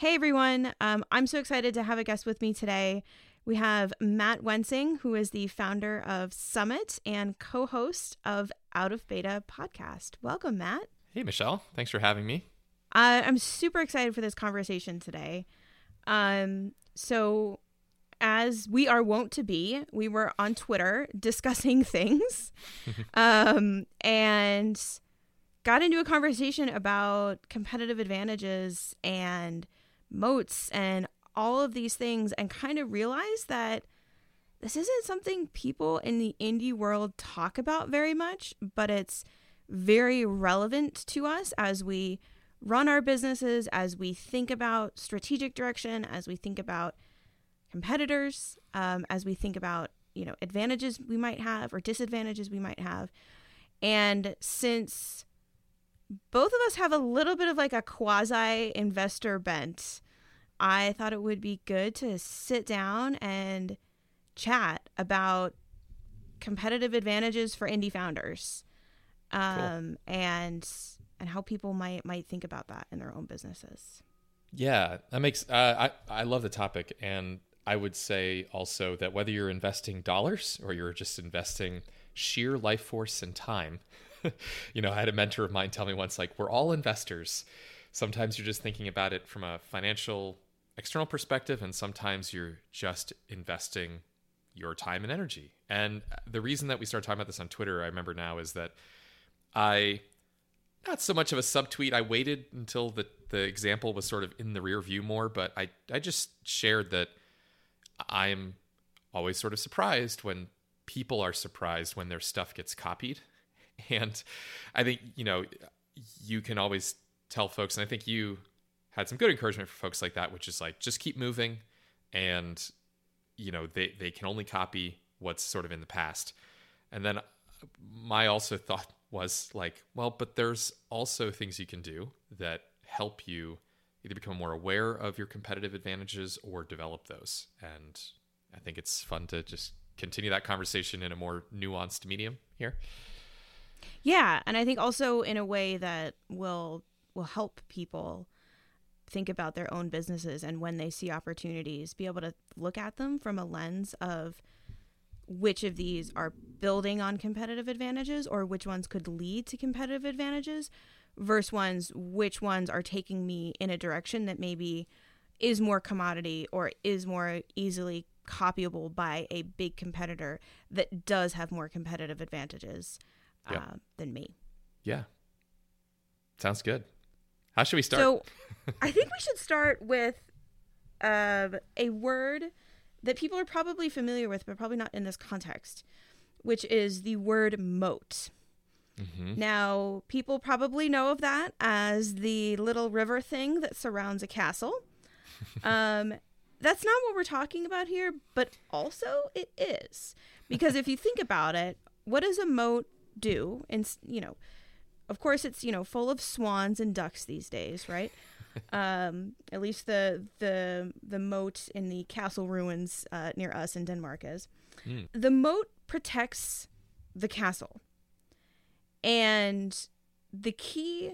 Hey everyone, um, I'm so excited to have a guest with me today. We have Matt Wensing, who is the founder of Summit and co host of Out of Beta podcast. Welcome, Matt. Hey, Michelle. Thanks for having me. Uh, I'm super excited for this conversation today. Um, so, as we are wont to be, we were on Twitter discussing things um, and got into a conversation about competitive advantages and moats and all of these things and kind of realize that this isn't something people in the indie world talk about very much, but it's very relevant to us as we run our businesses, as we think about strategic direction, as we think about competitors, um, as we think about you know advantages we might have or disadvantages we might have. And since both of us have a little bit of like a quasi investor bent. I thought it would be good to sit down and chat about competitive advantages for indie founders um, cool. and and how people might might think about that in their own businesses. Yeah, that makes uh, I I love the topic, and I would say also that whether you're investing dollars or you're just investing sheer life force and time, you know, I had a mentor of mine tell me once, like, we're all investors. Sometimes you're just thinking about it from a financial external perspective, and sometimes you're just investing your time and energy. And the reason that we started talking about this on Twitter, I remember now, is that I, not so much of a subtweet, I waited until the, the example was sort of in the rear view more, but I, I just shared that I'm always sort of surprised when people are surprised when their stuff gets copied And I think, you know, you can always tell folks, and I think you had some good encouragement for folks like that, which is like, just keep moving. And, you know, they, they can only copy what's sort of in the past. And then my also thought was like, well, but there's also things you can do that help you either become more aware of your competitive advantages or develop those. And I think it's fun to just continue that conversation in a more nuanced medium here. Yeah, and I think also in a way that will will help people think about their own businesses and when they see opportunities, be able to look at them from a lens of which of these are building on competitive advantages or which ones could lead to competitive advantages versus ones which ones are taking me in a direction that maybe is more commodity or is more easily copyable by a big competitor that does have more competitive advantages uh, than me. Yeah. Sounds good. How should we start? So, I think we should start with uh, a word that people are probably familiar with, but probably not in this context, which is the word moat. Mm-hmm. Now, people probably know of that as the little river thing that surrounds a castle. um, that's not what we're talking about here, but also it is. Because if you think about it, what is a moat do and you know of course it's you know full of swans and ducks these days right? Um at least the the the moat in the castle ruins uh, near us in denmark is. Mm. the moat protects the castle. And the key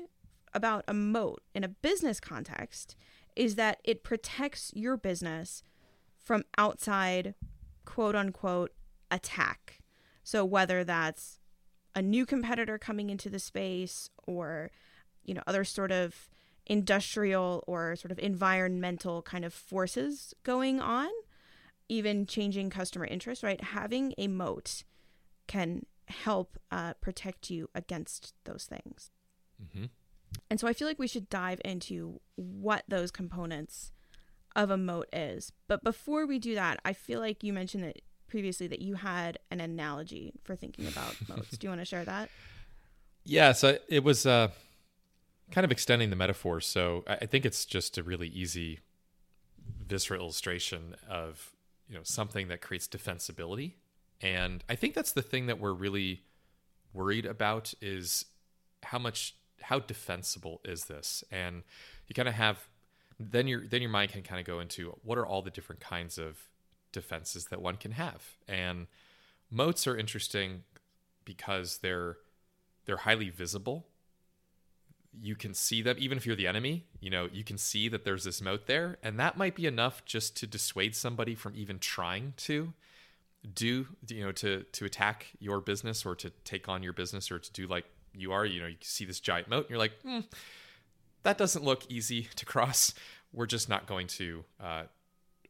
about a moat in a business context is that it protects your business from outside quote unquote attack. So whether that's a new competitor coming into the space or you know other sort of industrial or sort of environmental kind of forces going on even changing customer interest right? Having a moat can help uh, protect you against those things. Mm-hmm. and so i feel like we should dive into what those components of a moat is. But before we do that i feel like you mentioned that previously that you had an analogy for thinking about moats. Do you want to share that? Yeah, so it was uh, kind of extending the metaphor. So I think it's just a really easy, visceral illustration of you know something that creates defensibility, and I think that's the thing that we're really worried about is how much how defensible is this, and you kind of have then your then your mind can kind of go into what are all the different kinds of defenses that one can have. And moats are interesting because they're they're highly visible. you can see them even if you're the enemy you know you can see that there's this moat there and that might be enough just to dissuade somebody from even trying to do you know to to attack your business or to take on your business or to do like you are you know you see this giant moat and you're like hmm, that doesn't look easy to cross we're just not going to uh,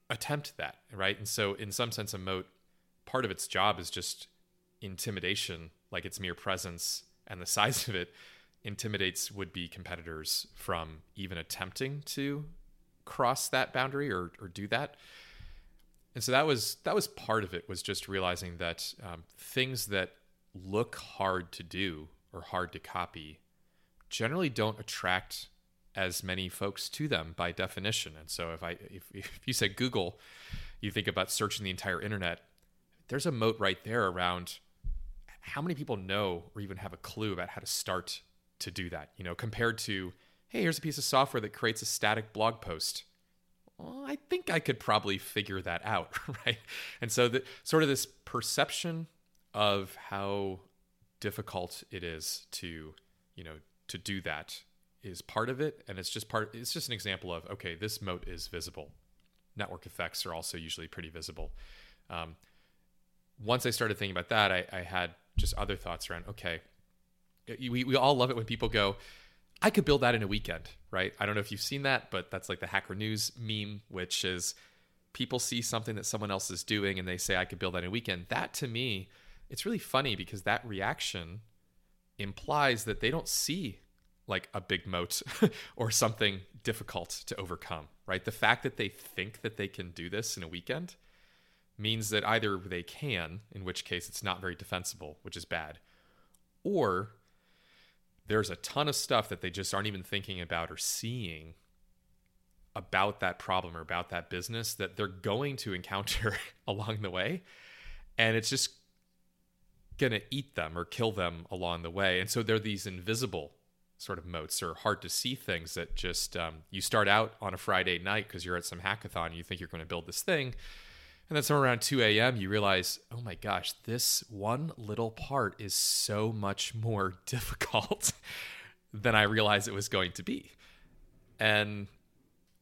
attempt that right? And so in some sense a moat part of its job is just intimidation like its mere presence and the size of it intimidates would be competitors from even attempting to cross that boundary or, or do that. And so that was that was part of it was just realizing that um, things that look hard to do or hard to copy generally don't attract as many folks to them by definition and so if i if, if you said google you think about searching the entire internet there's a moat right there around how many people know or even have a clue about how to start to do that you know compared to hey here's a piece of software that creates a static blog post well, I think I could probably figure that out, right? And so the sort of this perception of how difficult it is to, you know, to do that is part of it and it's just part it's just an example of okay, this moat is visible. Network effects are also usually pretty visible. Um, once I started thinking about that, I, I had just other thoughts around okay, we, we all love it when people go, I could build that in a weekend, right? I don't know if you've seen that, but that's like the Hacker News meme, which is people see something that someone else is doing and they say, I could build that in a weekend. That to me, it's really funny because that reaction implies that they don't see like a big moat or something difficult to overcome, right? The fact that they think that they can do this in a weekend means that either they can, in which case it's not very defensible, which is bad, or there's a ton of stuff that they just aren't even thinking about or seeing about that problem or about that business that they're going to encounter along the way and it's just going to eat them or kill them along the way and so they're these invisible sort of moats or hard to see things that just um, you start out on a friday night because you're at some hackathon and you think you're going to build this thing and then somewhere around 2 a.m., you realize, oh my gosh, this one little part is so much more difficult than I realized it was going to be. And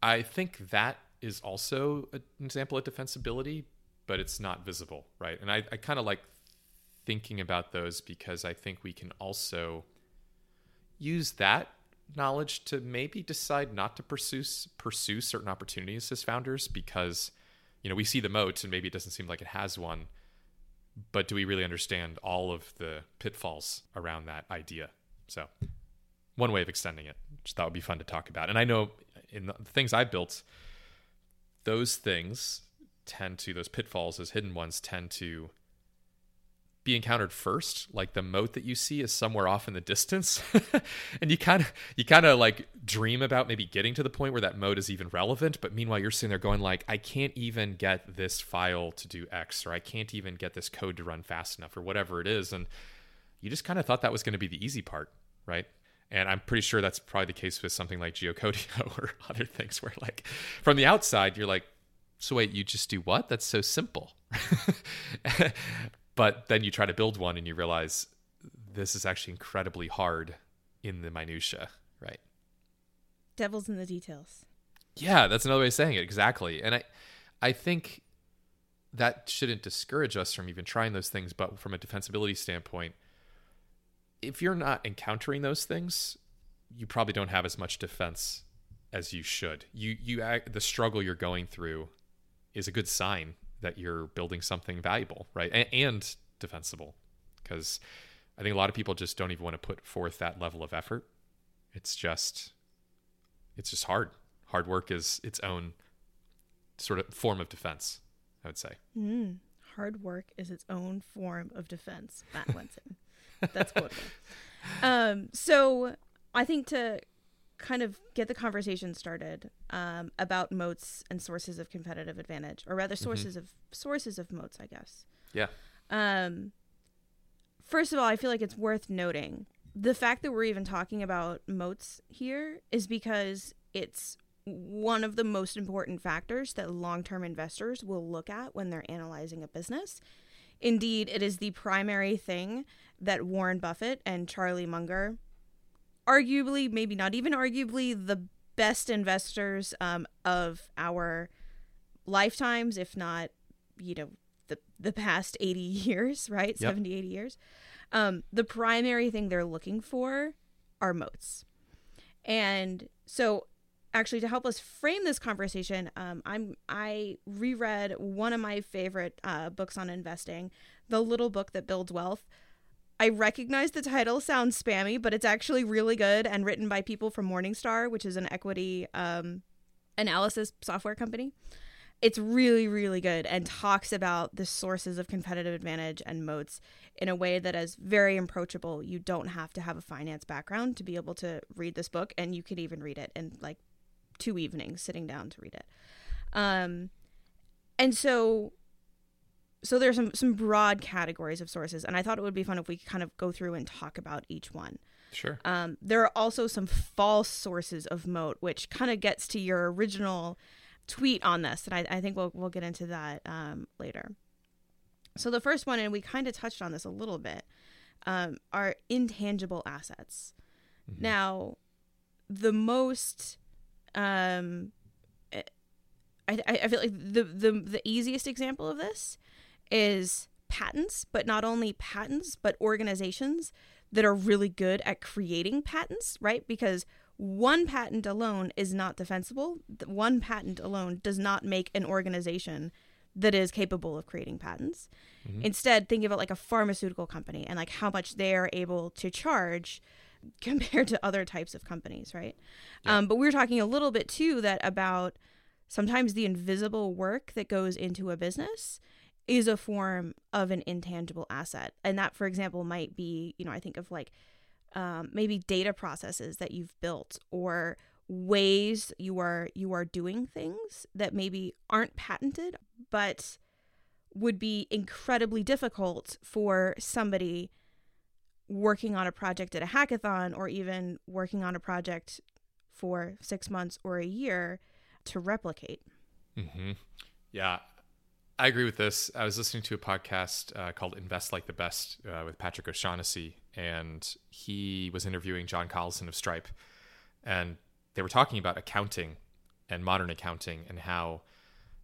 I think that is also an example of defensibility, but it's not visible, right? And I, I kind of like thinking about those because I think we can also use that knowledge to maybe decide not to pursue pursue certain opportunities as founders because – you know, we see the moat and maybe it doesn't seem like it has one, but do we really understand all of the pitfalls around that idea? So, one way of extending it, which that would be fun to talk about. And I know in the things i've built, those things tend to those pitfalls, those hidden ones tend to be encountered first like the moat that you see is somewhere off in the distance. And you kind of you kind of like dream about maybe getting to the point where that moat is even relevant but meanwhile you're sitting there going like i can't even get this file to do x or i can't even get this code to run fast enough or whatever it is. And you just kind of thought that was going to be the easy part right? And i'm pretty sure that's probably the case with something like geocodio or other things where like from the outside you're like so wait you just do what? That's so simple but then you try to build one and you realize this is actually incredibly hard in the minutia, right? Devil's in the details. Yeah, that's another way of saying it. Exactly. And I I think that shouldn't discourage us from even trying those things, but from a defensibility standpoint, if you're not encountering those things, you probably don't have as much defense as you should. You you the struggle you're going through is a good sign that you're building something valuable, right? And, and defensible. Because I think a lot of people just don't even want to put forth that level of effort. It's just it's just hard. Hard work is its own sort of form of defense, I would say. Mm, hard work is its own form of defense. Matt Wensing. That's quotable. Um, so I think to kind of get the conversation started um, about moats and sources of competitive advantage, or rather, mm-hmm. sources mm-hmm. of sources of moats, I guess. Yeah. Um, first of all, I feel like it's worth noting the fact that we're even talking about moats here is because it's one of the most important factors that long-term investors will look at when they're analyzing a business. Indeed, it is the primary thing that Warren Buffett and Charlie Munger arguably, maybe not even arguably, the best investors um, of our lifetimes, if not, you know, the the past 80 years, right? Yep. 70, 80 years. Um, the primary thing they're looking for are moats. And so actually to help us frame this conversation, um, I'm I reread one of my favorite uh, books on investing, The Little Book That Builds Wealth. I recognize the title sounds spammy, but it's actually really good and written by people from Morningstar, which is an equity um, analysis software company. It's really, really good and talks about the sources of competitive advantage and moats in a way that is very approachable. You don't have to have a finance background to be able to read this book, and you could even read it in like two evenings sitting down to read it. Um, and so so there's some some broad categories of sources and i thought it would be fun if we could kind of go through and talk about each one Sure. um, there are also some false sources of moat which kind of gets to your original tweet on this and i, I think we'll, we'll get into that um, later so the first one and we kind of touched on this a little bit um, are intangible assets Mhm. now the most um, I, I I feel like the, the the easiest example of this is patents, but not only patents, but organizations that are really good at creating patents, right? Because one patent alone is not defensible. One patent alone does not make an organization that is capable of creating patents. Mhm. Instead, think of it like a pharmaceutical company and like how much they are able to charge compared to other types of companies, right? Yeah. Um, but we were talking a little bit too that about sometimes the invisible work that goes into a business is a form of an intangible asset. And that, for example, might be, you know, I think of like um, maybe data processes that you've built or ways you are you are doing things that maybe aren't patented but would be incredibly difficult for somebody working on a project at a hackathon or even working on a project for 6 months or a year to replicate. hmm Yeah, I agree with this. I was listening to a podcast uh, called Invest Like the Best uh, with Patrick O'Shaughnessy, and he was interviewing John Collison of Stripe. And they were talking about accounting and modern accounting and how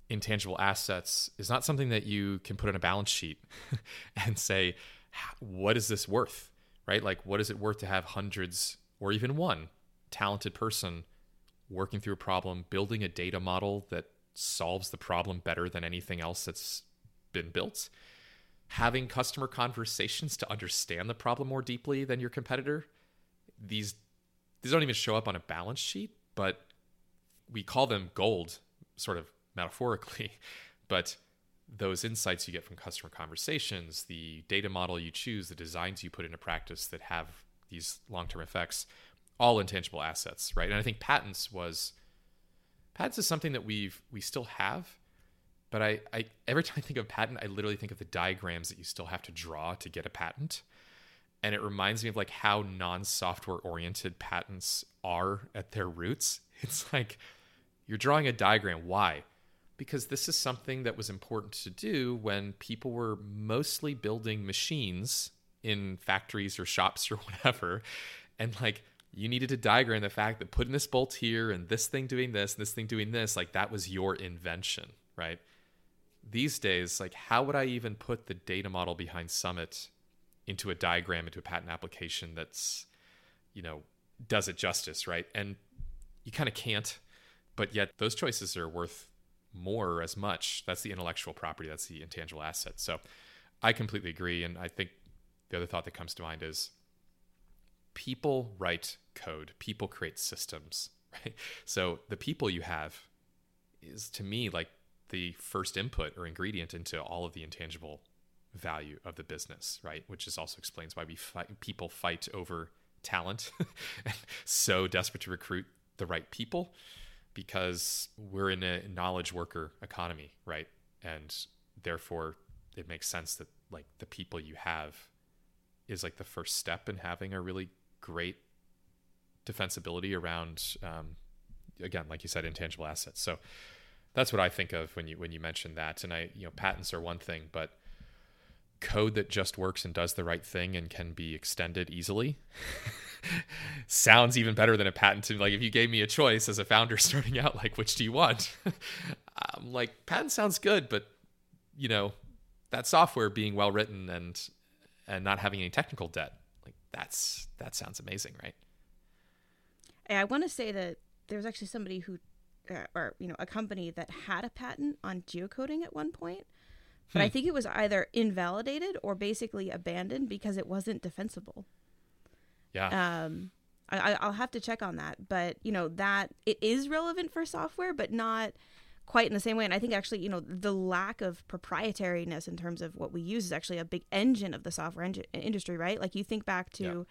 intangible assets is not something that you can put on a balance sheet and say, what is this worth? Right? Like, what is it worth to have hundreds or even one talented person working through a problem, building a data model that solves the problem better than anything else that's been built, having customer conversations to understand the problem more deeply than your competitor. These these don't even show up on a balance sheet, but we call them gold, sort of metaphorically. But those insights you get from customer conversations, the data model you choose, the designs you put into practice that have these long term effects, all intangible assets, right? And I think patents was patents is something that we've we still have, but I, I every time I think of patent, I literally think of the diagrams that you still have to draw to get a patent. And it reminds me of like how non-software oriented patents are at their roots. It's like you're drawing a diagram. Why? Because this is something that was important to do when people were mostly building machines in factories or shops or whatever. And like you needed a diagram the fact that putting this bolt here and this thing doing this and this thing doing this, like that was your invention, right? These days, like how would I even put the data model behind Summit into a diagram, into a patent application that's, you know, does it justice, right? And you kind of can't, but yet those choices are worth more or as much. That's the intellectual property, that's the intangible asset. So I completely agree. And I think the other thought that comes to mind is people write code, people create systems, right? So the people you have is to me like the first input or ingredient into all of the intangible value of the business, right? Which is also explains why we fight, people fight over talent, and so desperate to recruit the right people because we're in a knowledge worker economy, right? And therefore, it makes sense that like the people you have is like the first step in having a really great defensibility around, um, again, like you said, intangible assets. So that's what I think of when you when you mention that. And I, you know, patents are one thing, but code that just works and does the right thing and can be extended easily sounds even better than a patent to like if you gave me a choice as a founder starting out like which do you want i'm like patent sounds good but you know that software being well written and and not having any technical debt that's that sounds amazing right i want to say that there was actually somebody who uh, or you know a company that had a patent on geocoding at one point but hmm. i think it was either invalidated or basically abandoned because it wasn't defensible yeah. Um, I, I'll have to check on that, but you know that it is relevant for software, but not quite in the same way. And I think actually, you know, the lack of proprietariness in terms of what we use is actually a big engine of the software en- industry, right? Like you think back to, yeah.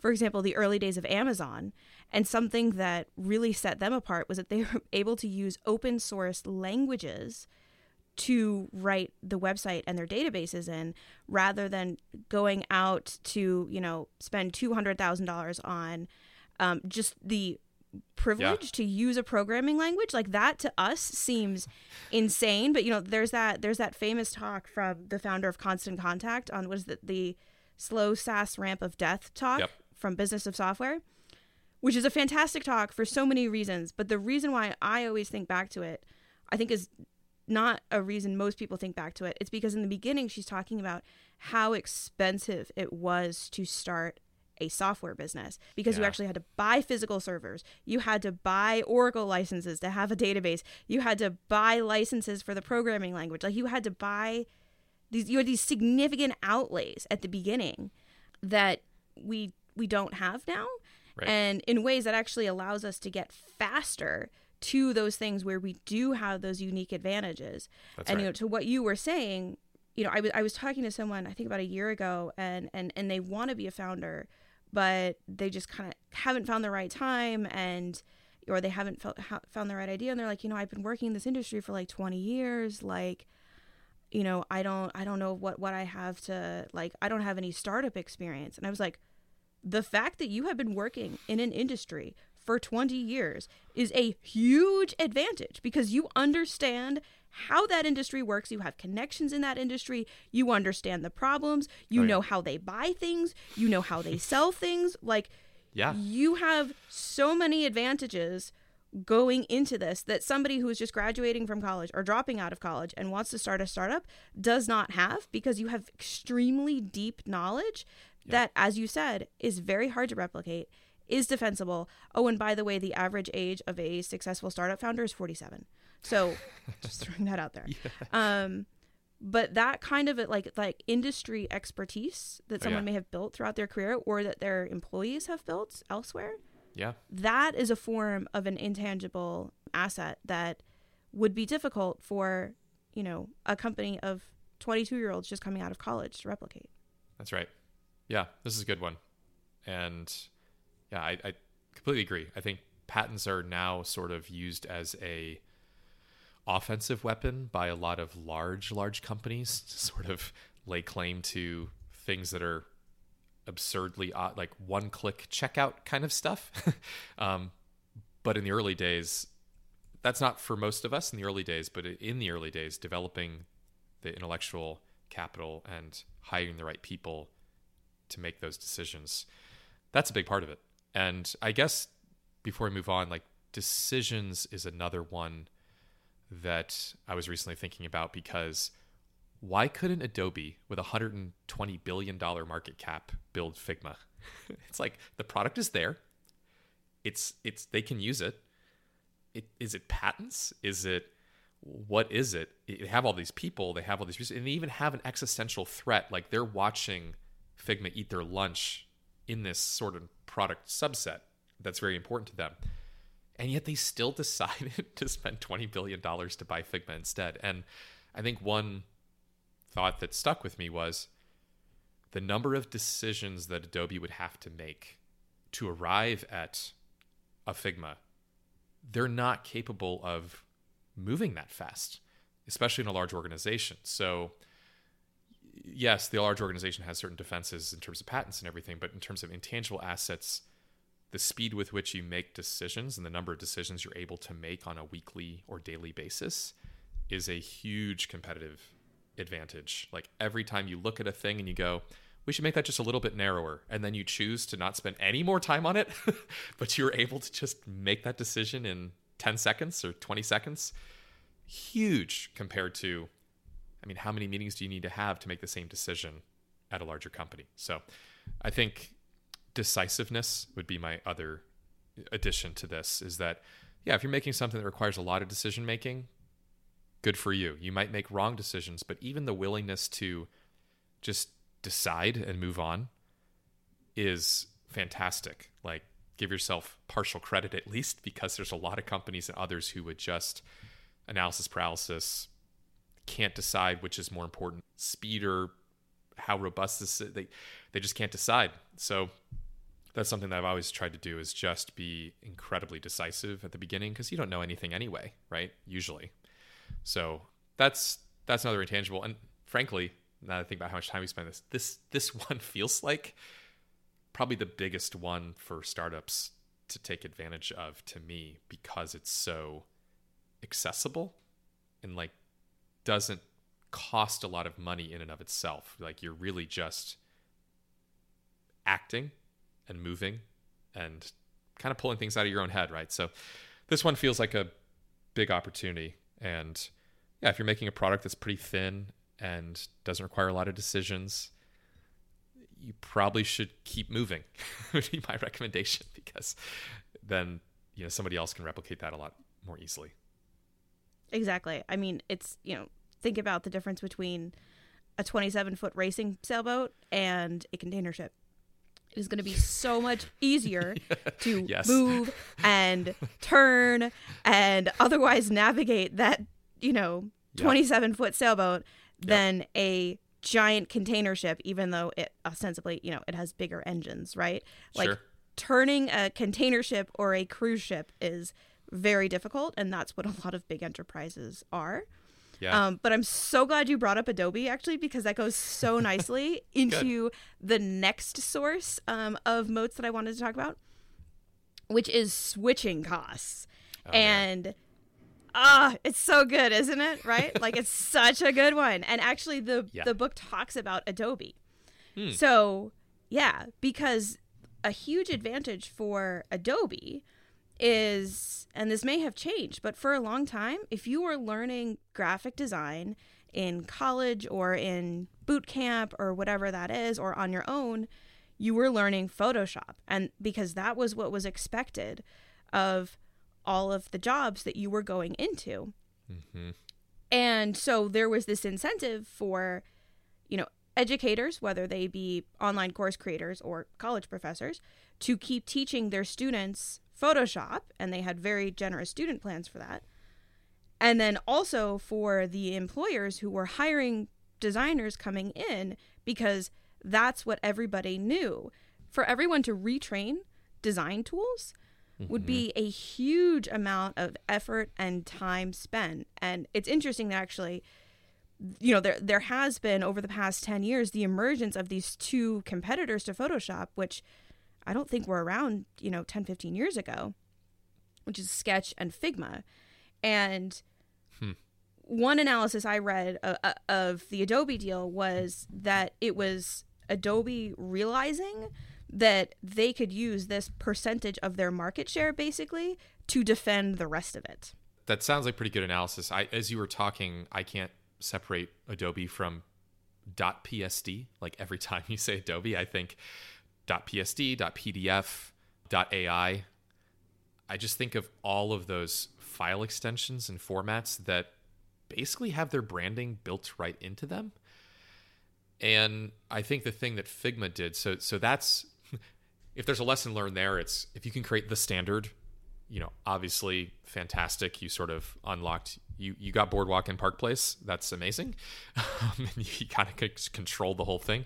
for example, the early days of Amazon, and something that really set them apart was that they were able to use open source languages to write the website and their databases in rather than going out to you know spend $200000 on um, just the privilege yeah. to use a programming language like that to us seems insane but you know there's that there's that famous talk from the founder of constant contact on was the, the slow SaaS ramp of death talk yep. from business of software which is a fantastic talk for so many reasons but the reason why i always think back to it i think is not a reason most people think back to it. It's because in the beginning, she's talking about how expensive it was to start a software business because yeah. you actually had to buy physical servers. You had to buy Oracle licenses to have a database. You had to buy licenses for the programming language. Like you had to buy these you had these significant outlays at the beginning that we we don't have now. Right. And in ways that actually allows us to get faster to those things where we do have those unique advantages. That's and right. you know, to what you were saying, you know, I was I was talking to someone I think about a year ago, and and and they want to be a founder, but they just kind of haven't found the right time and or they haven't felt, ha- found the right idea and they're like you know i've been working in this industry for like 20 years like you know i don't i don't know what what i have to like i don't have any startup experience. And i was like the fact that you have been working in an industry for 20 years is a huge advantage because you understand how that industry works. You have connections in that industry. You understand the problems. You oh, yeah. know how they buy things. You know how they sell things. Like, yeah, you have so many advantages going into this that somebody who's just graduating from college or dropping out of college and wants to start a startup does not have because you have extremely deep knowledge yeah. that, as you said, is very hard to replicate is defensible. Oh, and by the way, the average age of a successful startup founder is 47. So just throwing that out there. Um, but that kind of like like industry expertise that someone yeah. may have built throughout their career or that their employees have built elsewhere. Yeah. That is a form of an intangible asset that would be difficult for, you know, a company of 22 year olds just coming out of college to replicate. That's right. Yeah, this is a good one. And yeah, I, I completely agree. I think patents are now sort of used as a offensive weapon by a lot of large large companies to sort of lay claim to things that are absurdly odd, like one click checkout kind of stuff. um, but in the early days, that's not for most of us in the early days, but in the early days, developing the intellectual capital and hiring the right people to make those decisions, that's a big part of it. And I guess before we move on, like decisions is another one that I was recently thinking about because why couldn't Adobe with a $120 billion market cap build Figma? it's like the product is there. It's it's they can use it. It is it patents? Is it what is it? They have all these people, they have all these and they even have an existential threat. Like they're watching Figma eat their lunch in this sort of product subset that's very important to them. And yet they still decided to spend $20 billion to buy Figma instead. And I think one thought that stuck with me was the number of decisions that Adobe would have to make to arrive at a Figma. They're not capable of moving that fast, especially in a large organization. So, yes, the large organization has certain defenses in terms of patents and everything, but in terms of intangible assets, the speed with which you make decisions and the number of decisions you're able to make on a weekly or daily basis is a huge competitive advantage. Like every time you look at a thing and you go, we should make that just a little bit narrower. And then you choose to not spend any more time on it, but you're able to just make that decision in 10 seconds or 20 seconds. Huge compared to, I mean, how many meetings do you need to have to make the same decision at a larger company? So I think decisiveness would be my other addition to this is that, yeah, if you're making something that requires a lot of decision making, good for you. You might make wrong decisions, but even the willingness to just decide and move on is fantastic. Like, give yourself partial credit at least because there's a lot of companies and others who would just analysis paralysis can't decide which is more important speed or how robust this is. they they just can't decide. So that's something that i've always tried to do is just be incredibly decisive at the beginning because you don't know anything anyway right? Usually. So that's that's another intangible. And frankly now that I think about how much time we spend this, this this one feels like probably the biggest one for startups to take advantage of to me because it's so accessible and like doesn't cost a lot of money in and of itself. Like you're really just acting and moving and kind of pulling things out of your own head, right? So this one feels like a big opportunity and yeah, if you're making a product that's pretty thin and doesn't require a lot of decisions, you probably should keep moving. would be my recommendation because then you know somebody else can replicate that a lot more easily. Exactly. I mean, it's you know think about the difference between a 27 foot racing sailboat and a container ship. It is going to be so much easier to yes. move and turn and otherwise navigate that you know 27 foot sailboat than a giant container ship, even though it ostensibly, you know, it has bigger engines, right? Like sure. turning a container ship or a cruise ship is very difficult, and that's what a lot of big enterprises are. Yeah. Um, but I'm so glad you brought up Adobe actually because that goes so nicely into the next source um, of moats that I wanted to talk about, which is switching costs. Oh, and yeah ah, it's so good, isn't it? Right? like it's such a good one. And actually, the yeah. the book talks about Adobe. Hmm. So yeah, because a huge advantage for Adobe is, and this may have changed, but for a long time, if you were learning graphic design in college or in boot camp or whatever that is, or on your own, you were learning Photoshop. And because that was what was expected of all of the jobs that you were going into. Mm-hmm. And so there was this incentive for, you know, educators, whether they be online course creators or college professors, to keep teaching their students Photoshop. And they had very generous student plans for that. And then also for the employers who were hiring designers coming in because that's what everybody knew. For everyone to retrain design tools, mm-hmm. would be a huge amount of effort and time spent. And it's interesting that actually, you know, there there has been over the past 10 years the emergence of these two competitors to Photoshop, which I don't think we were around, you know, 10, 15 years ago, which is Sketch and Figma. And hmm. one analysis I read uh, uh of the Adobe deal was that it was Adobe realizing that they could use this percentage of their market share basically to defend the rest of it. That sounds like pretty good analysis. I as you were talking, I can't separate Adobe from .psd. Like every time you say Adobe, I think .psd, .pdf, .ai. I just think of all of those file extensions and formats that basically have their branding built right into them. And I think the thing that Figma did, so so that's if there's a lesson learned there, it's if you can create the standard, you know, obviously fantastic. You sort of unlocked you you got Boardwalk and Park Place. That's amazing. Um, and you kind of control the whole thing.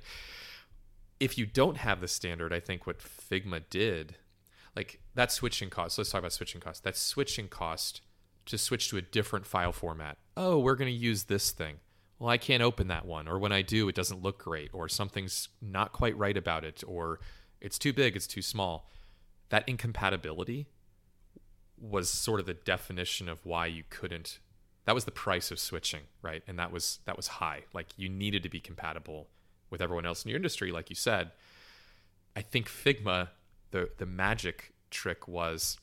If you don't have the standard, I think what Figma did, like that switching cost. Let's talk about switching cost. That switching cost to switch to a different file format. Oh, we're going to use this thing. Well, I can't open that one, or when I do, it doesn't look great, or something's not quite right about it, or it's too big, it's too small. That incompatibility was sort of the definition of why you couldn't that was the price of switching, right? And that was that was high. Like you needed to be compatible with everyone else in your industry, like you said. I think Figma, the the magic trick was,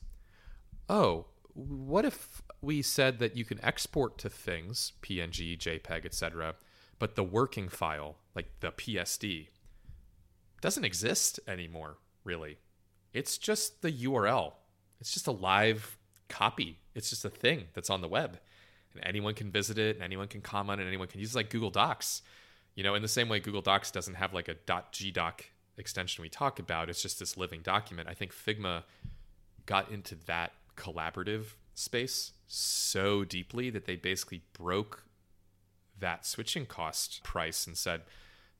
oh, what if we said that you can export to things, PNG, JPEG, etc., but the working file, like the PSD, doesn't exist anymore, really. It's just the URL. It's just a live copy. It's just a thing that's on the web and anyone can visit it and anyone can comment and anyone can use it like Google Docs. You know, in the same way Google Docs doesn't have like a .gdoc extension we talk about, it's just this living document. I think Figma got into that collaborative space so deeply that they basically broke that switching cost price and said,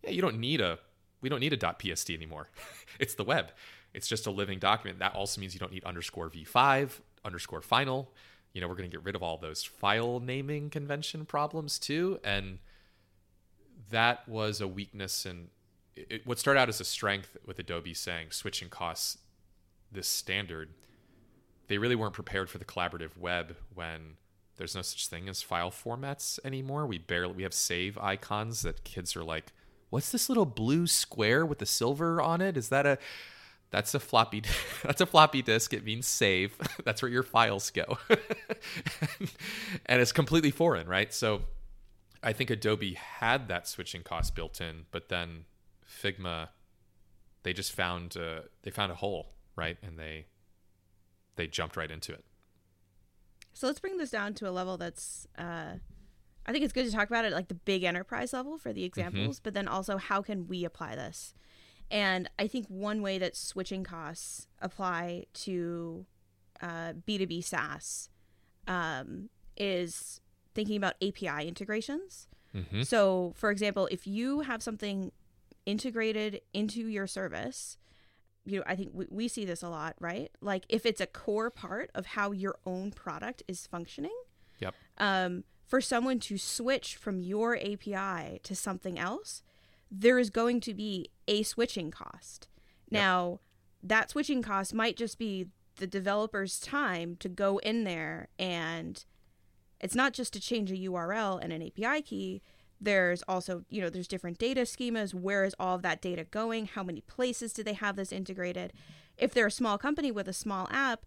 "Yeah, you don't need a we don't need a .psd anymore. it's the web. It's just a living document. That also means you don't need underscore v5 underscore final you know, we're going to get rid of all those file naming convention problems too. And that was a weakness. And it, what started out as a strength with Adobe saying switching costs this standard, they really weren't prepared for the collaborative web when there's no such thing as file formats anymore. We barely we have save icons that kids are like, "What's this little blue square with the silver on it? Is that a that's a floppy that's a floppy disk it means save that's where your files go and it's completely foreign right so i think adobe had that switching cost built in but then figma they just found uh, they found a hole right and they they jumped right into it so let's bring this down to a level that's uh, i think it's good to talk about it like the big enterprise level for the mm-hmm. examples mm-hmm. but then also how can we apply this and I think one way that switching costs apply to uh, B2B SaaS um, is thinking about API integrations. Mm-hmm. So, for example, if you have something integrated into your service, you know, I think we, we see this a lot, right? Like if it's a core part of how your own product is functioning. Yep. Um, for someone to switch from your API to something else, there is going to be a switching cost. Yep. Now, that switching cost might just be the developer's time to go in there and it's not just to change a URL and an API key. There's also, you know, there's different data schemas. Where is all of that data going? How many places do they have this integrated? If they're a small company with a small app,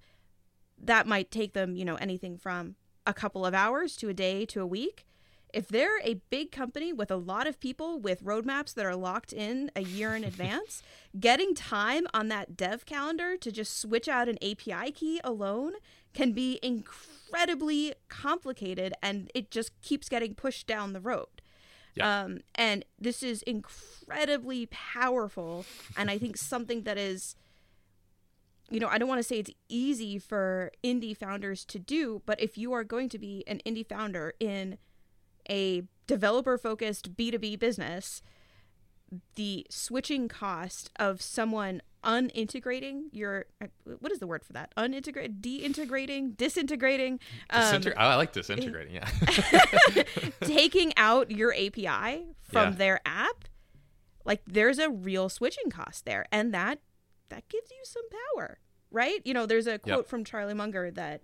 that might take them, you know, anything from a couple of hours to a day to a week if they're a big company with a lot of people with roadmaps that are locked in a year in advance, getting time on that dev calendar to just switch out an API key alone can be incredibly complicated and it just keeps getting pushed down the road. Yeah. Um, and this is incredibly powerful. And I think something that is, you know, I don't want to say it's easy for indie founders to do, but if you are going to be an indie founder in a developer focused B2B business, the switching cost of someone unintegrating your what is the word for that unintegrate deintegrating disintegrating um, i like disintegrating yeah taking out your api from yeah. their app like there's a real switching cost there and that that gives you some power right you know there's a quote yep. from charlie munger that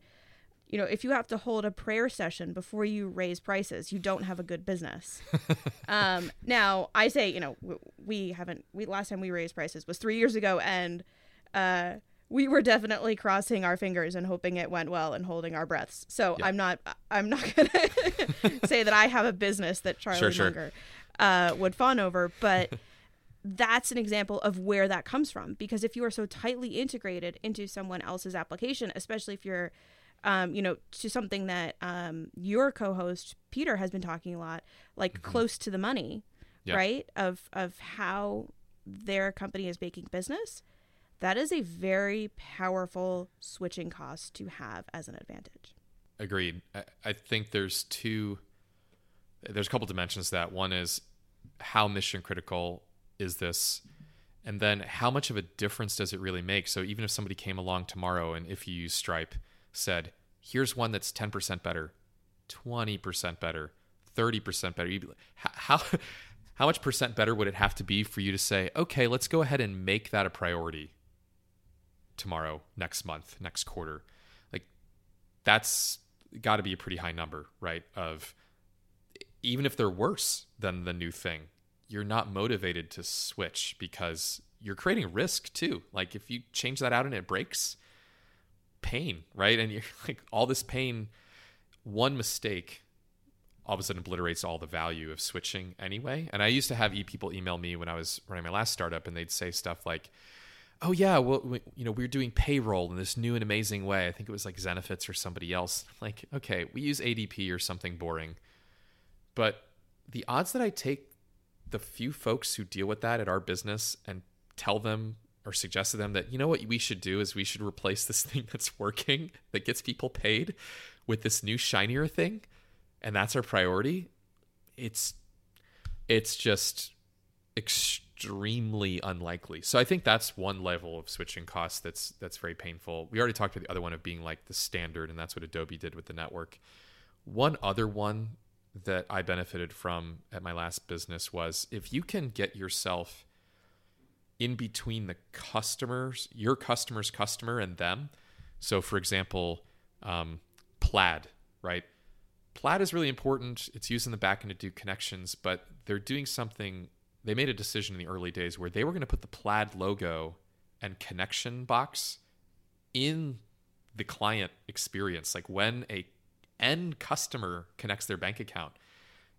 you know, if you have to hold a prayer session before you raise prices, you don't have a good business. um, now, I say, you know, we haven't. We last time we raised prices was three years ago, and uh, we were definitely crossing our fingers and hoping it went well and holding our breaths. So I'm not. I'm not gonna say that I have a business that Charlie sure, sure. Munger uh, would fawn over, but. that's an example of where that comes from because if you are so tightly integrated into someone else's application especially if you're um, you know, to something that um, your co-host Peter has been talking a lot, like mm-hmm. close to the money, yep. right? Of of how their company is making business. That is a very powerful switching cost to have as an advantage. Agreed. I, I think there's two. There's a couple dimensions that. One is how mission critical is this, and then how much of a difference does it really make? So even if somebody came along tomorrow and if you use Stripe said, here's one that's 10% better, 20% better, 30% better. How, how much percent better would it have to be for you to say, okay, let's go ahead and make that a priority tomorrow, next month, next quarter? Like, that's got to be a pretty high number, right? Of even if they're worse than the new thing, you're not motivated to switch because you're creating risk too. Like if you change that out and it breaks, pain, right? And you're like all this pain, one mistake all of a sudden obliterates all the value of switching anyway. And I used to have e people email me when I was running my last startup, and they'd say stuff like, "Oh yeah, well, we, you know, we are doing payroll in this new and amazing way." I think it was like Zenefits or somebody else. Like, okay, we use ADP or something boring, but the odds that I take the few folks who deal with that at our business and tell them or suggest to them that you know what we should do is we should replace this thing that's working that gets people paid with this new shinier thing and that's our priority, it's it's just extremely unlikely. So I think that's one level of switching costs that's that's very painful. We already talked about the other one of being like the standard, and that's what Adobe did with the network. One other one that I benefited from at my last business was if you can get yourself in between the customers, your customer's customer, and them. So, for example, um, Plaid, right? Plaid is really important. It's used in the backend to do connections, but they're doing something. They made a decision in the early days where they were going to put the Plaid logo and connection box in the client experience. Like when a end customer connects their bank account,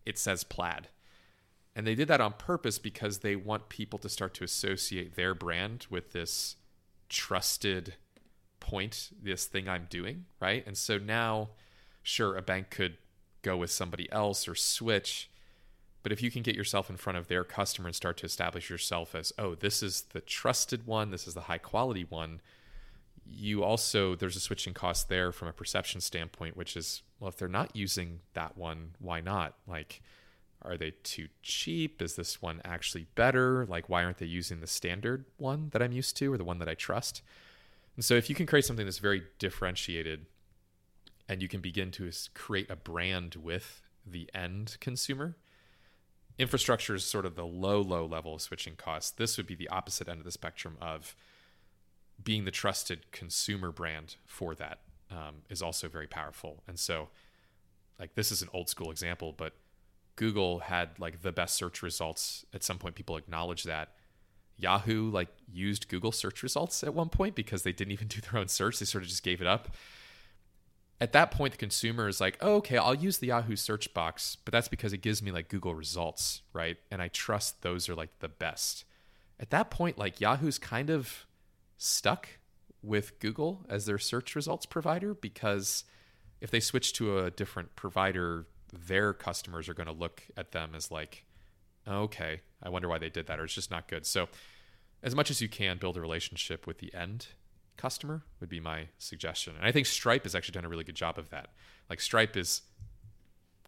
it says Plaid. And they did that on purpose because they want people to start to associate their brand with this trusted point, this thing I'm doing, right? And so now, sure, a bank could go with somebody else or switch. But if you can get yourself in front of their customer and start to establish yourself as, oh, this is the trusted one, this is the high quality one, you also, there's a switching cost there from a perception standpoint, which is, well, if they're not using that one, why not? Like, are they too cheap? Is this one actually better? Like, why aren't they using the standard one that I'm used to or the one that I trust? And so, if you can create something that's very differentiated and you can begin to create a brand with the end consumer. Infrastructure is sort of the low, low level of switching costs. This would be the opposite end of the spectrum of being the trusted consumer brand for that um, is also very powerful. And so, like, this is an old school example, but Google had like the best search results. At some point, people acknowledge that. Yahoo like used Google search results at one point because they didn't even do their own search. They sort of just gave it up at that point the consumer is like oh, okay i'll use the yahoo search box but that's because it gives me like google results right and i trust those are like the best at that point like yahoo's kind of stuck with google as their search results provider because if they switch to a different provider their customers are going to look at them as like oh, okay i wonder why they did that or it's just not good so as much as you can build a relationship with the end customer would be my suggestion. And I think Stripe has actually done a really good job of that. Like Stripe is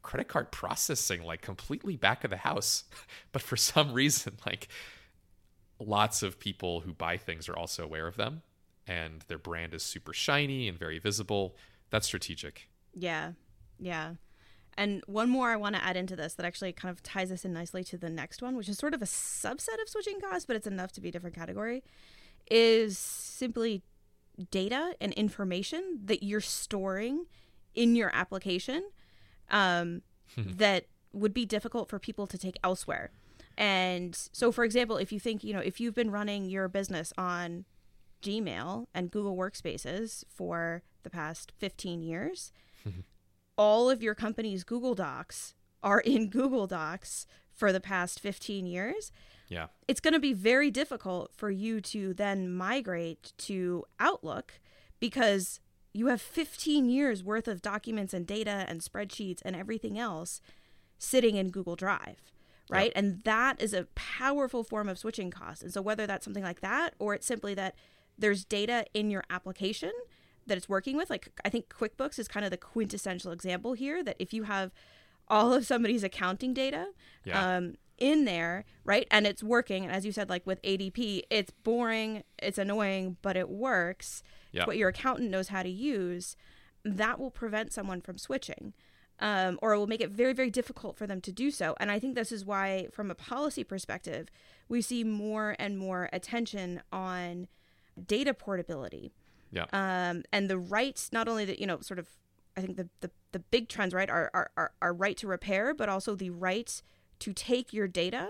credit card processing like completely back of the house, but for some reason like lots of people who buy things are also aware of them and their brand is super shiny and very visible. That's strategic. Yeah. Yeah. And one more I want to add into this that actually kind of ties us in nicely to the next one, which is sort of a subset of switching costs, but it's enough to be a different category, is simply data and information that you're storing in your application um, that would be difficult for people to take elsewhere. And so, for example, if you think, you know, if you've been running your business on Gmail and Google Workspaces for the past 15 years, all of your company's Google Docs are in Google Docs for the past 15 years. Yeah. It's going to be very difficult for you to then migrate to Outlook because you have 15 years worth of documents and data and spreadsheets and everything else sitting in Google Drive, right? Yep. And that is a powerful form of switching costs. And so whether that's something like that or it's simply that there's data in your application that it's working with, like I think QuickBooks is kind of the quintessential example here that if you have all of somebody's accounting data yeah. um, in there, right? And it's working. And as you said, like with ADP, it's boring, it's annoying, but it works. Yep. what your accountant knows how to use. That will prevent someone from switching. Um, or it will make it very, very difficult for them to do so. And I think this is why, from a policy perspective, we see more and more attention on data portability. Yeah. Um, and the rights, not only that, you know, sort of I think the the, the big trends right are, are are are right to repair, but also the right to take your data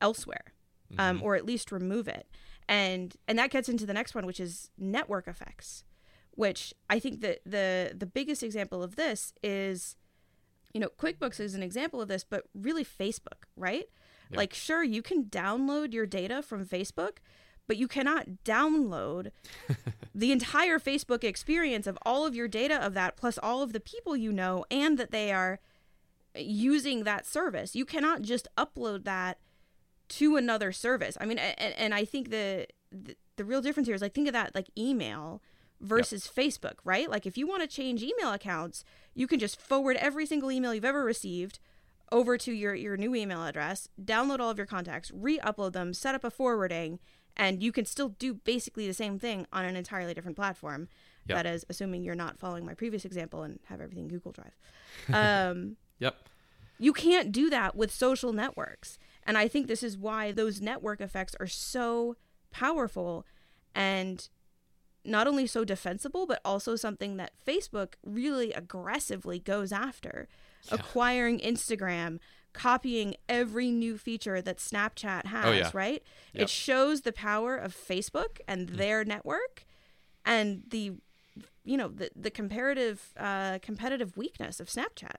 elsewhere, um, or at least remove it. And and that gets into the next one, which is network effects, which I think that the the biggest example of this is, you know, QuickBooks is an example of this, but really Facebook, right? Yeah. Like, sure, you can download your data from Facebook, but you cannot download the entire Facebook experience of all of your data of that, plus all of the people you know, and that they are using that service. You cannot just upload that to another service. I mean, and, and I think the, the the real difference here is like think of that like email versus Facebook, right? Like if you want to change email accounts, you can just forward every single email you've ever received over to your your new email address, download all of your contacts, re-upload them, set up a forwarding, and you can still do basically the same thing on an entirely different platform. Yep. That is assuming you're not following my previous example and have everything Google Drive. Um, Yep. you can't do that with social networks. And I think this is why those network effects are so powerful and not only so defensible, but also something that Facebook really aggressively goes after, Yeah. acquiring Instagram, copying every new feature that Snapchat has, Oh, yeah. right? Yep. It shows the power of Facebook and their network and the you know the the comparative uh, competitive weakness of Snapchat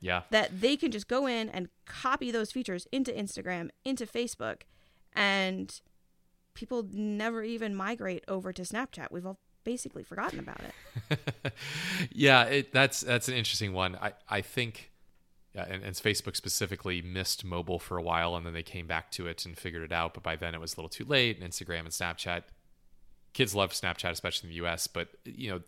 Yeah. that they can just go in and copy those features into Instagram, into Facebook, and people never even migrate over to Snapchat. We've all basically forgotten about it. yeah, it, that's that's an interesting one. I I think, yeah, and, and Facebook specifically missed mobile for a while, and then they came back to it and figured it out. But by then, it was a little too late. And Instagram and Snapchat, kids love Snapchat, especially in the U.S. But you know,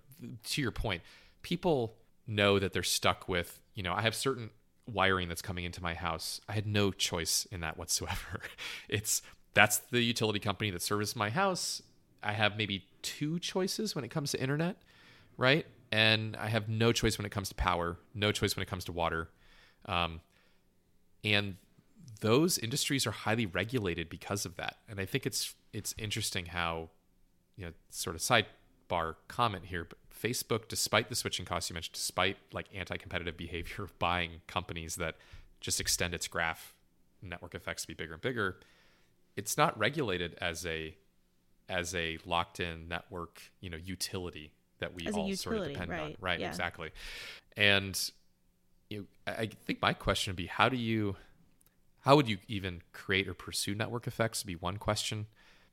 to your point, people know that they're stuck with. You know, I have certain wiring that's coming into my house. I had no choice in that whatsoever. It's that's the utility company that services my house. I have maybe two choices when it comes to internet, right? And I have no choice when it comes to power, no choice when it comes to water. Um, and those industries are highly regulated because of that. And I think it's it's interesting how, you know, sort of sidebar comment here, but Facebook, despite the switching costs you mentioned, despite like anti-competitive behavior of buying companies that just extend its graph network effects to be bigger and bigger, it's not regulated as a as a locked in network, you know, utility that we As all sort of utility, depend on. right, Right, yeah. exactly. And you know, I think my question would be how do you how would you even create or pursue network effects would be one question.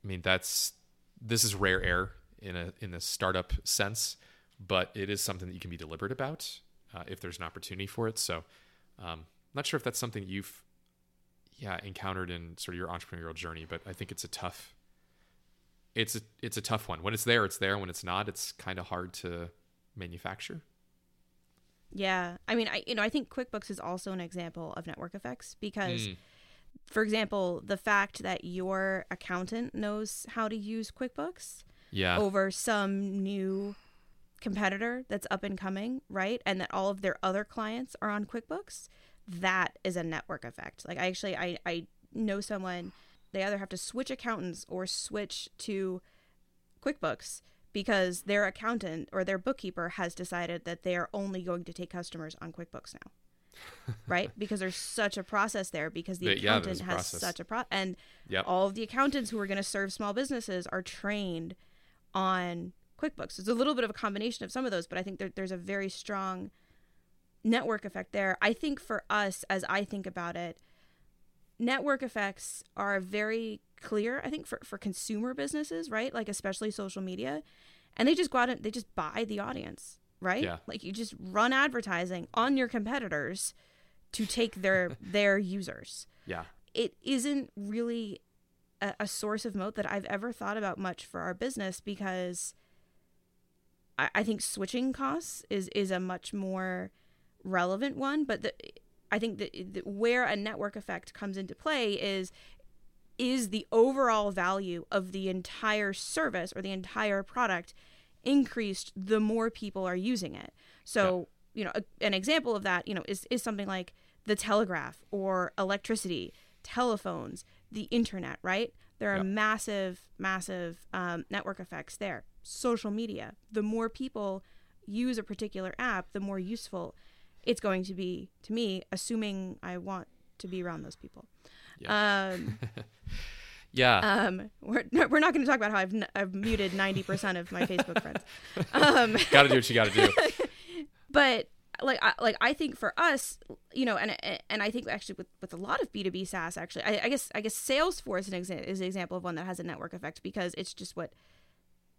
I mean, that's this is rare air in a in the startup sense, but it is something that you can be deliberate about uh, if there's an opportunity for it. So, um, I'm not sure if that's something you've yeah encountered in sort of your entrepreneurial journey, but I think it's a tough it's a it's a tough one. When it's there, it's there. When it's not, it's kind of hard to manufacture. Yeah, I mean, I you know, I think QuickBooks is also an example of network effects because, Mm. for example, the fact that your accountant knows how to use QuickBooks Yeah. over some new competitor that's up and coming, right? And that all of their other clients are on QuickBooks, that is a network effect. Like I actually I I know someone they either have to switch accountants or switch to QuickBooks because their accountant or their bookkeeper has decided that they are only going to take customers on QuickBooks now. right? Because there's such a process there because the Yeah, yeah, accountant a has process. such a pro and Yep. all of the accountants who are going to serve small businesses are trained on QuickBooks. It's a little bit of a combination of some of those, but I think there, there's a very strong network effect there. I think for us, as I think about it, network effects are very clear, I think, for, for consumer businesses, right? Like, especially social media. And they just go out and they just buy the audience, right? Yeah. Like, you just run advertising on your competitors to take their their users Yeah. it isn't really a, a source of moat that I've ever thought about much for our business because I, I think switching costs is is a much more relevant one. But the, I think that the, where a network effect comes into play is is the overall value of the entire service or the entire product increased the more people are using it. So, you know, a, an example of that, you know, is, is something like the telegraph or electricity, telephones, the internet, right? There are Yeah. massive, massive um, network effects there. Social media, the more people use a particular app, the more useful it's going to be to me, assuming I want to be around those people. Yeah. Um, yeah. um, we're, we're not going to talk about how I've, n- I've muted 90% of my Facebook friends. Um, got to do what you got to do. but like I, like I think for us, you know, and and I think actually with, with a lot of B two B SaaS, actually, I, I guess I guess Salesforce is an exa- is an example of one that has a network effect because it's just what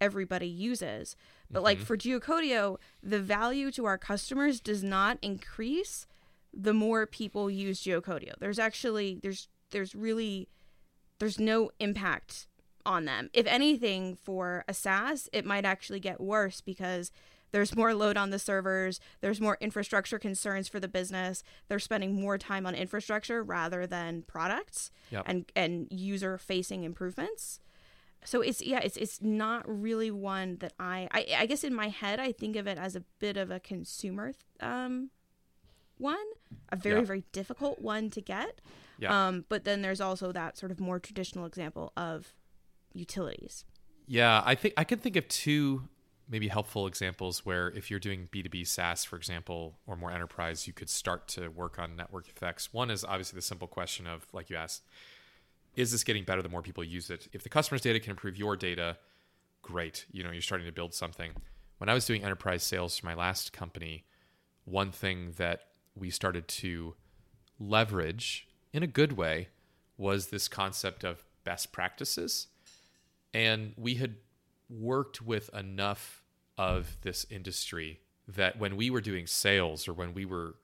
everybody uses. But like mm-hmm. for Geocodio, the value to our customers does not increase the more people use Geocodio. There's actually there's there's really there's no impact on them. If anything, for a SaaS, it might actually get worse because there's more load on the servers, there's more infrastructure concerns for the business. They're spending more time on infrastructure rather than products Yep. and and user facing improvements. So it's yeah, it's it's not really one that I, I I guess in my head I think of it as a bit of a consumer um one, a very Yeah. very difficult one to get. Yeah. Um, but then there's also that sort of more traditional example of utilities. Yeah, I think I can think of two maybe helpful examples where if you're doing B2B SaaS, for example, or more enterprise, you could start to work on network effects. One is obviously the simple question of, like you asked, is this getting better the more people use it? If the customer's data can improve your data, great. You know, you're starting to build something. When I was doing enterprise sales for my last company, one thing that we started to leverage in a good way was this concept of best practices. And we had worked with enough of this industry that when we were doing sales or when we were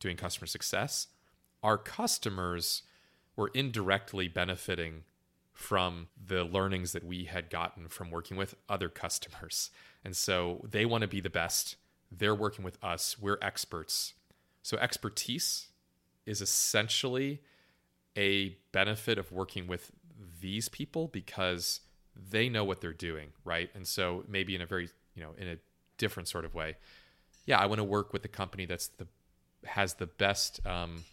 doing customer success, our customers were indirectly benefiting from the learnings that we had gotten from working with other customers. And so they want to be the best. They're working with us. We're experts. So expertise is essentially a benefit of working with these people because they know what they're doing, right? And so maybe in a very, you know, in a different sort of way. Yeah, I want to work with the company that's the has the best um,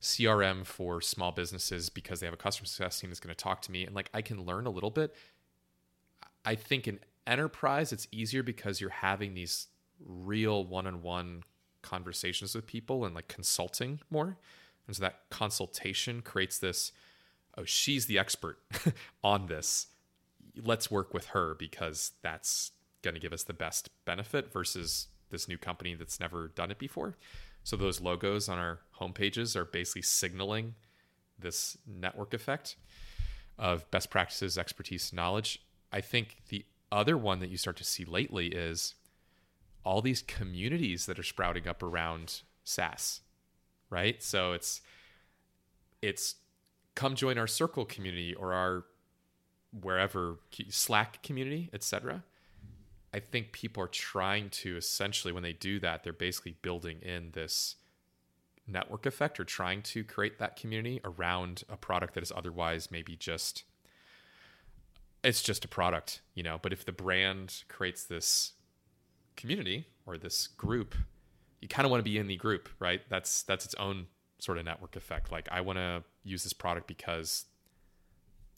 CRM for small businesses because they have a customer success team that's going to talk to me and like I can learn a little bit. I think in enterprise it's easier because you're having these real one-on-one conversations with people and like consulting more. And so that consultation creates this oh she's the expert on this. Let's work with her because that's going to give us the best benefit versus this new company that's never done it before. So those logos on our homepages are basically signaling this network effect of best practices, expertise, knowledge. I think the other one that you start to see lately is all these communities that are sprouting up around SaaS, right? So it's it's come join our circle community or our wherever Slack community, etc. I think people are trying to essentially, when they do that, they're basically building in this network effect or trying to create that community around a product that is otherwise maybe just it's just a product, you know. But if the brand creates this community or this group, you kind of want to be in the group, right? That's that's its own sort of network effect. Like I want to use this product because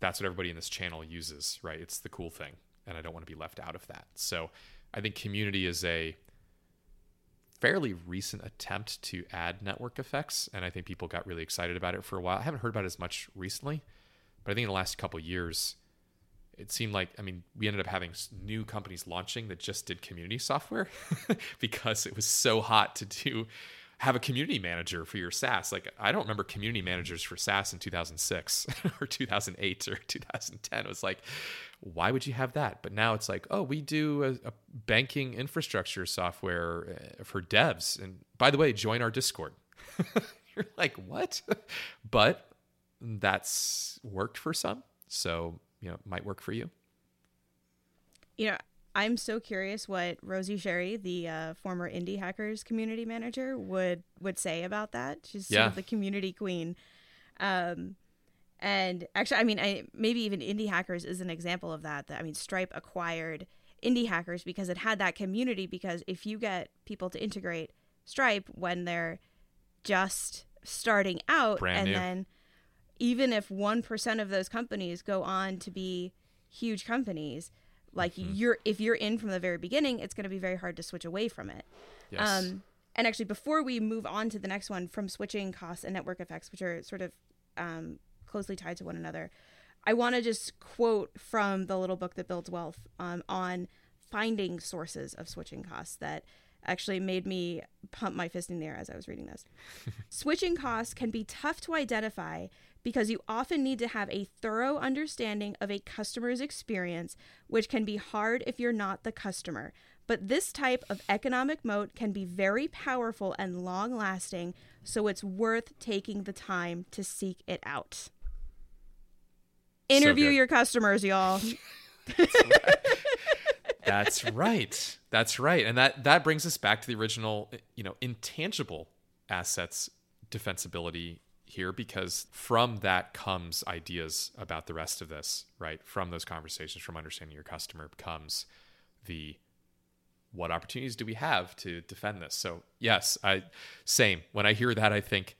that's what everybody in this channel uses, right? It's the cool thing, and I don't want to be left out of that. So I think community is a fairly recent attempt to add network effects, and I think people got really excited about it for a while. I haven't heard about it as much recently, but I think in the last couple years, it seemed like I mean we ended up having new companies launching that just did community software because it was so hot to do have a community manager for your SaaS. Like I don't remember community managers for SaaS in 2006 or 2008 or 2010. It was like, why would you have that? But now it's like, oh, we do a, a banking infrastructure software uh, for devs. And by the way, join our Discord. You're like, what? but that's worked for some. So, you know, it might work for you. You know, I'm so curious what Rosie Sherry, the uh, former indie hackers community manager, would would say about that. She's sort of the community queen. Um, and actually, I mean, I maybe even indie hackers is an example of that. That I mean, Stripe acquired indie hackers because it had that community. Because if you get people to integrate Stripe when they're just starting out, Brand and new. then even if one percent of those companies go on to be huge companies, Like you're if you're in from the very beginning, it's going to be very hard to switch away from it. Yes. Um, and actually, before we move on to the next one, from switching costs and network effects, which are sort of um, closely tied to one another, I want to just quote from the little book that builds wealth um, on finding sources of switching costs that actually made me pump my fist in the air as I was reading this. switching costs can be tough to identify because you often need to have a thorough understanding of a customer's experience, which can be hard if you're not the customer. But this type of economic moat can be very powerful and long lasting, so it's worth taking the time to seek it out. Interview good. your customers, y'all. That's right. That's right. And that that brings us back to the original, you know, intangible assets defensibility here because from that comes ideas about the rest of this, right? From those conversations, from understanding your customer comes the what opportunities do we have to defend this? So, yes, I same. When I hear that I think,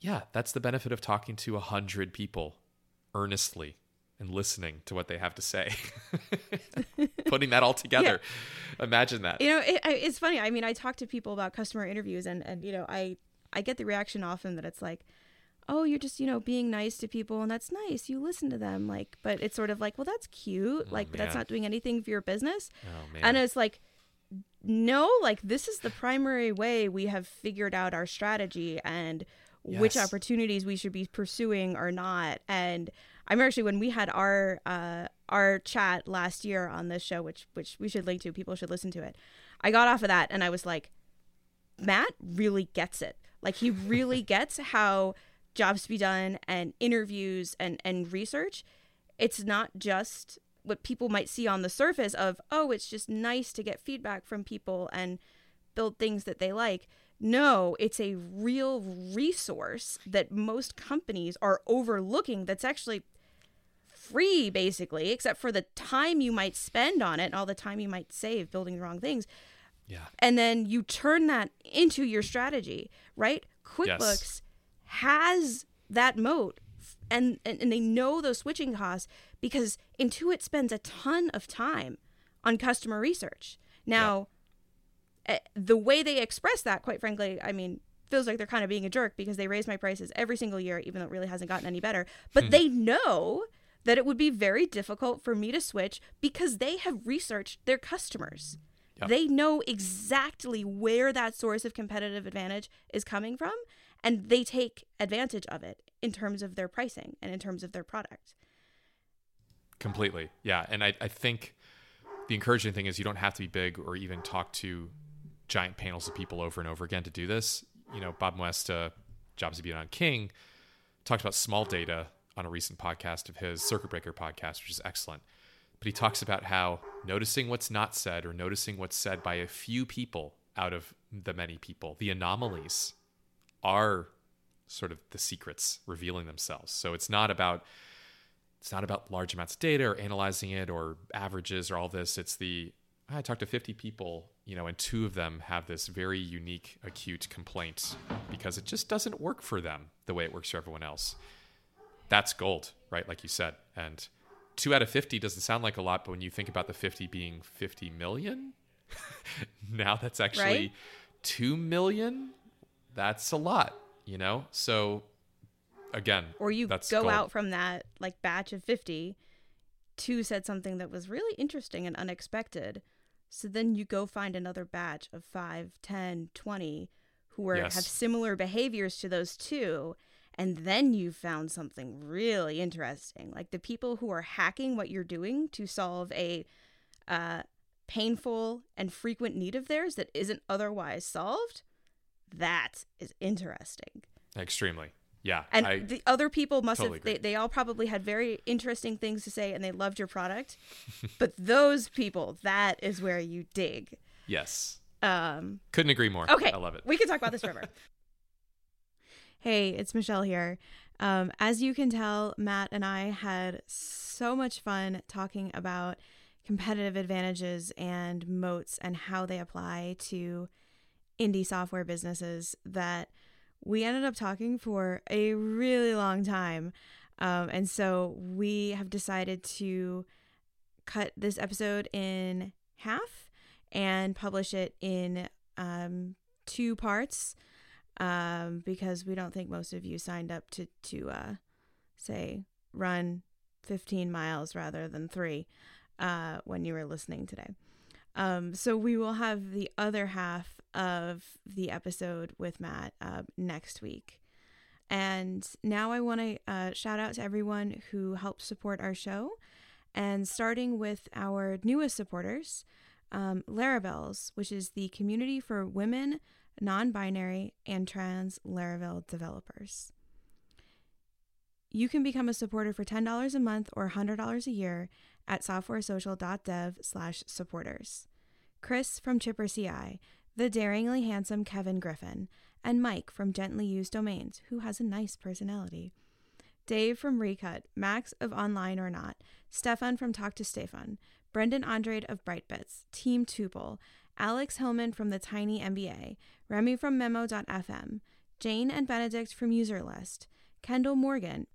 yeah, that's the benefit of talking to a 100 people earnestly and listening to what they have to say. Putting that all together. Imagine that. You know, it, it's funny. I mean, I talk to people about customer interviews, and and you know, I I get the reaction often that it's like, oh, you're just you know being nice to people, and that's nice. You listen to them, like, but it's sort of like, well, that's cute, like, but that's not doing anything for your business. Oh. And it's like, no, like this is the primary way we have figured out our strategy and which opportunities we should be pursuing or not. And I'm actually when we had our uh, our chat last year on this show, which which we should link to, people should listen to it. I got off of that and I was like, Matt really gets it. Like he really gets how jobs to be done and interviews and and research. It's not just what people might see on the surface of oh, it's just nice to get feedback from people and build things that they like. No, it's a real resource that most companies are overlooking that's actually free basically except for the time you might spend on it and all the time you might save building the wrong things yeah. and then you turn that into your strategy, right? QuickBooks has that moat and, and and they know those switching costs because Intuit spends a ton of time on customer research. Now, eh, the way they express that, quite frankly, I mean, feels like they're kind of being a jerk because they raise my prices every single year, even though it really hasn't gotten any better. But they know that it would be very difficult for me to switch because they have researched their customers. Yep. They know exactly where that source of competitive advantage is coming from, and they take advantage of it in terms of their pricing and in terms of their product. Completely. Yeah. And I, I think the encouraging thing is you don't have to be big or even talk to giant panels of people over and over again to do this. You know, Bob Moesta, Jobs to Be Done King, talked about small data on a recent podcast of his Circuit Breaker podcast, which is excellent. But he talks about how noticing what's not said or noticing what's said by a few people out of the many people, the anomalies are sort of the secrets revealing themselves. So it's not about it's not about large amounts of data or analyzing it or averages or all this. It's the I talked to 50 people, you know, and two of them have this very unique acute complaint because it just doesn't work for them the way it works for everyone else. That's gold, right? Like you said. And two out of 50 doesn't sound like a lot, but when you think about the 50 being 50 million, now that's actually Right. 2 million. That's a lot, you know? So again, Or you that's go gold. out from that like batch of 50, two said something that was really interesting and unexpected. So then you go find another batch of 5, 10, 20 who are, Yes. have similar behaviors to those two. And then you found something really interesting. Like the people who are hacking what you're doing to solve a uh, painful and frequent need of theirs that isn't otherwise solved. That is interesting. Extremely. Yeah. And I, the other people must totally have they, they all probably had very interesting things to say and they loved your product. but those people, that is where you dig. yes. Um, Couldn't agree more. okay. I love it. We can talk about this forever. hey, it's Michele here. Um, as you can tell, Matt and I had so much fun talking about competitive advantages and moats and how they apply to indie software businesses that we ended up talking for a really long time. Um, and so we have decided to cut this episode in half and publish it in um, two parts um, because we don't think most of you signed up to to uh, say run 15 miles rather than three uh, when you were listening today. Um, so we will have the other half of the episode with Matt uh, next week. And now I want to uh, shout out to everyone who helped support our show. And starting with our newest supporters, um, Larabelles, which is the community for women, non binary, and trans Laravel developers. You can become a supporter for $10 a month or $100 a year at softwaresocial.dev slash supporters. Chris from Chipper CI, the daringly handsome Kevin Griffin, and Mike from Gently Used Domains, who has a nice personality. Dave from Recut, Max of Online or Not, Stefan from Talk to Stefan, Brendan Andrade of Brightbits, Team Tuple, Alex Hillman from the Tiny MBA, Remy from Memo.fm, Jane and Benedict from Userlist, Kendall Morgan,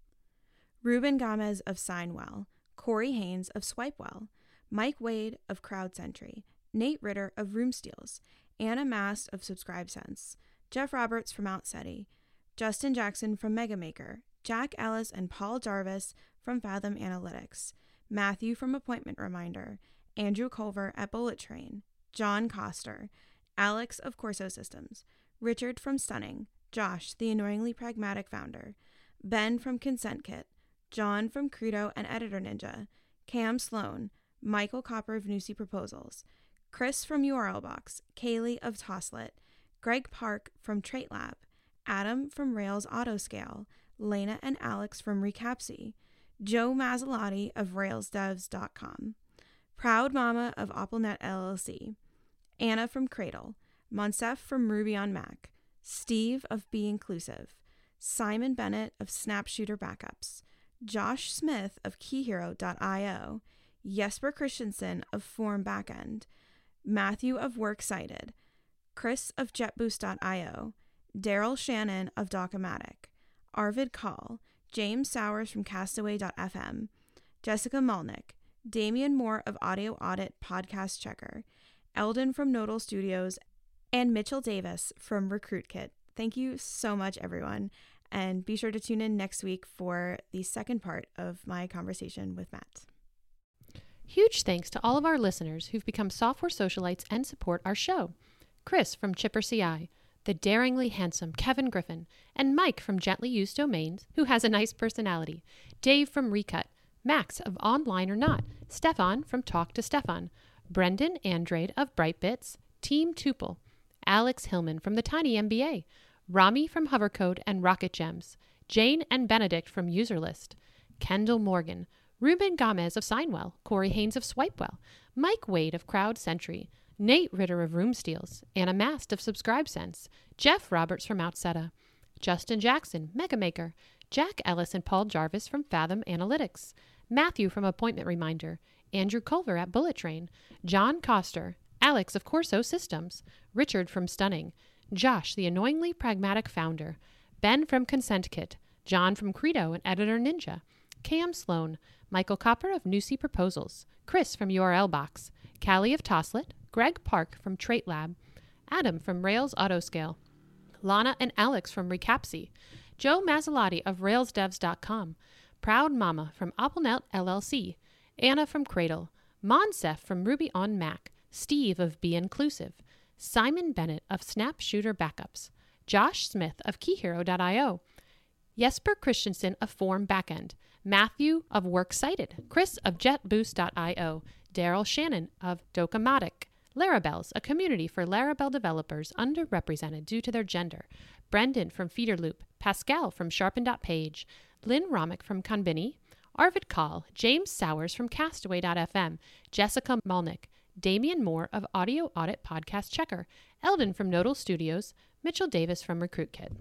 Ruben Gomez of Signwell, Corey Haines of Swipewell, Mike Wade of CrowdSentry, Nate Ritter of Roomsteals, Anna Mast of SubscribeSense, Jeff Roberts from Outseta, Justin Jackson from Megamaker, Jack Ellis and Paul Jarvis from Fathom Analytics, Matthew from Appointment Reminder, Andrew Culver at Bullet Train, John Coster, Alex of Corso Systems, Richard from Stunning, Josh, the annoyingly pragmatic founder, Ben from Consent Kit, John from Credo and Editor Ninja, Cam Sloan, Michael Koper of Nusii Proposals, Chris from URL Box, Kaylee of Toslet, Greg Park from Trait Lab, Adam from Rails Autoscale, Lena and Alex from Recapsy, Joe Masilotti of RailsDevs.com, Proud Mama of AppleNet LLC, Anna from Cradle, Moncef from Ruby on Mac, Steve of Be Inclusive, Simon Bennett of Snapshooter Backups, Josh Smith of KeyHero.io, Jesper Christensen of Form Backend, Matthew of Works Cited, Chris of JetBoost.io, Daryl Shannon of Docomatic, Arvid Kahl, James Sowers from Castaway.fm, Jessica Malnik, Damian Moore of Audio Audit Podcast Checker, Eldon from Nodal Studios, and Mitchell Davis from RecruitKit. Thank you so much, everyone. And be sure to tune in next week for the second part of my conversation with Matt. Huge thanks to all of our listeners who've become software socialites and support our show. Chris from Chipper CI, the daringly handsome Kevin Griffin, and Mike from Gently Used Domains, who has a nice personality, Dave from Recut, Max of Online or Not, Stefan from Talk to Stefan, Brendan Andrade of Brightbits, Team Tuple, Alex Hillman from the Tiny MBA, Rami from Hovercode and Rocket Gems, Jane and Benedict from Userlist, Kendall Morgan, Ruben Gomez of Signwell, Corey Haines of Swipewell, Mike Wade of CrowdSentry, Nate Ritter of Roomsteals, Anna Mast of SubscribeSense, Jeff Roberts from Outseta, Justin Jackson, Megamaker, Jack Ellis and Paul Jarvis from Fathom Analytics, Matthew from Appointment Reminder, Andrew Culver at Bullet Train, John Coster, Alex of Corso Systems, Richard from Stunning, Josh, the annoyingly pragmatic founder, Ben from Consent Kit, John from Credo and Editor Ninja, Cam Sloan, Michael Koper of Nusii Proposals, Chris from URL Box, Callie of Toslet, Greg Park from Trait Lab, Adam from Rails Autoscale, Lana and Alex from Recapsy, Joe Masilotti of RailsDevs.com, Proud Mama from AppleNet LLC, Anna from Cradle, Moncef from Ruby on Mac, Steve of Be Inclusive, Simon Bennett of Snapshooter Backups, Josh Smith of KeyHero.io, Jesper Christensen of Form Backend, Matthew of Works Cited, Chris of JetBoost.io, Daryl Shannon of Docomatic, Larabelles, a community for Laravel developers underrepresented due to their gender, Brendan from Feederloop, Pascal from Sharpen.page, Lynn Romick from Conbini, Arvid Kahl, James Sowers from Castaway.fm, Jessica Malnik, Damian Moore of Audio Audit Podcast Checker, Eldon from Nodal Studios, Mitchell Davis from RecruitKit.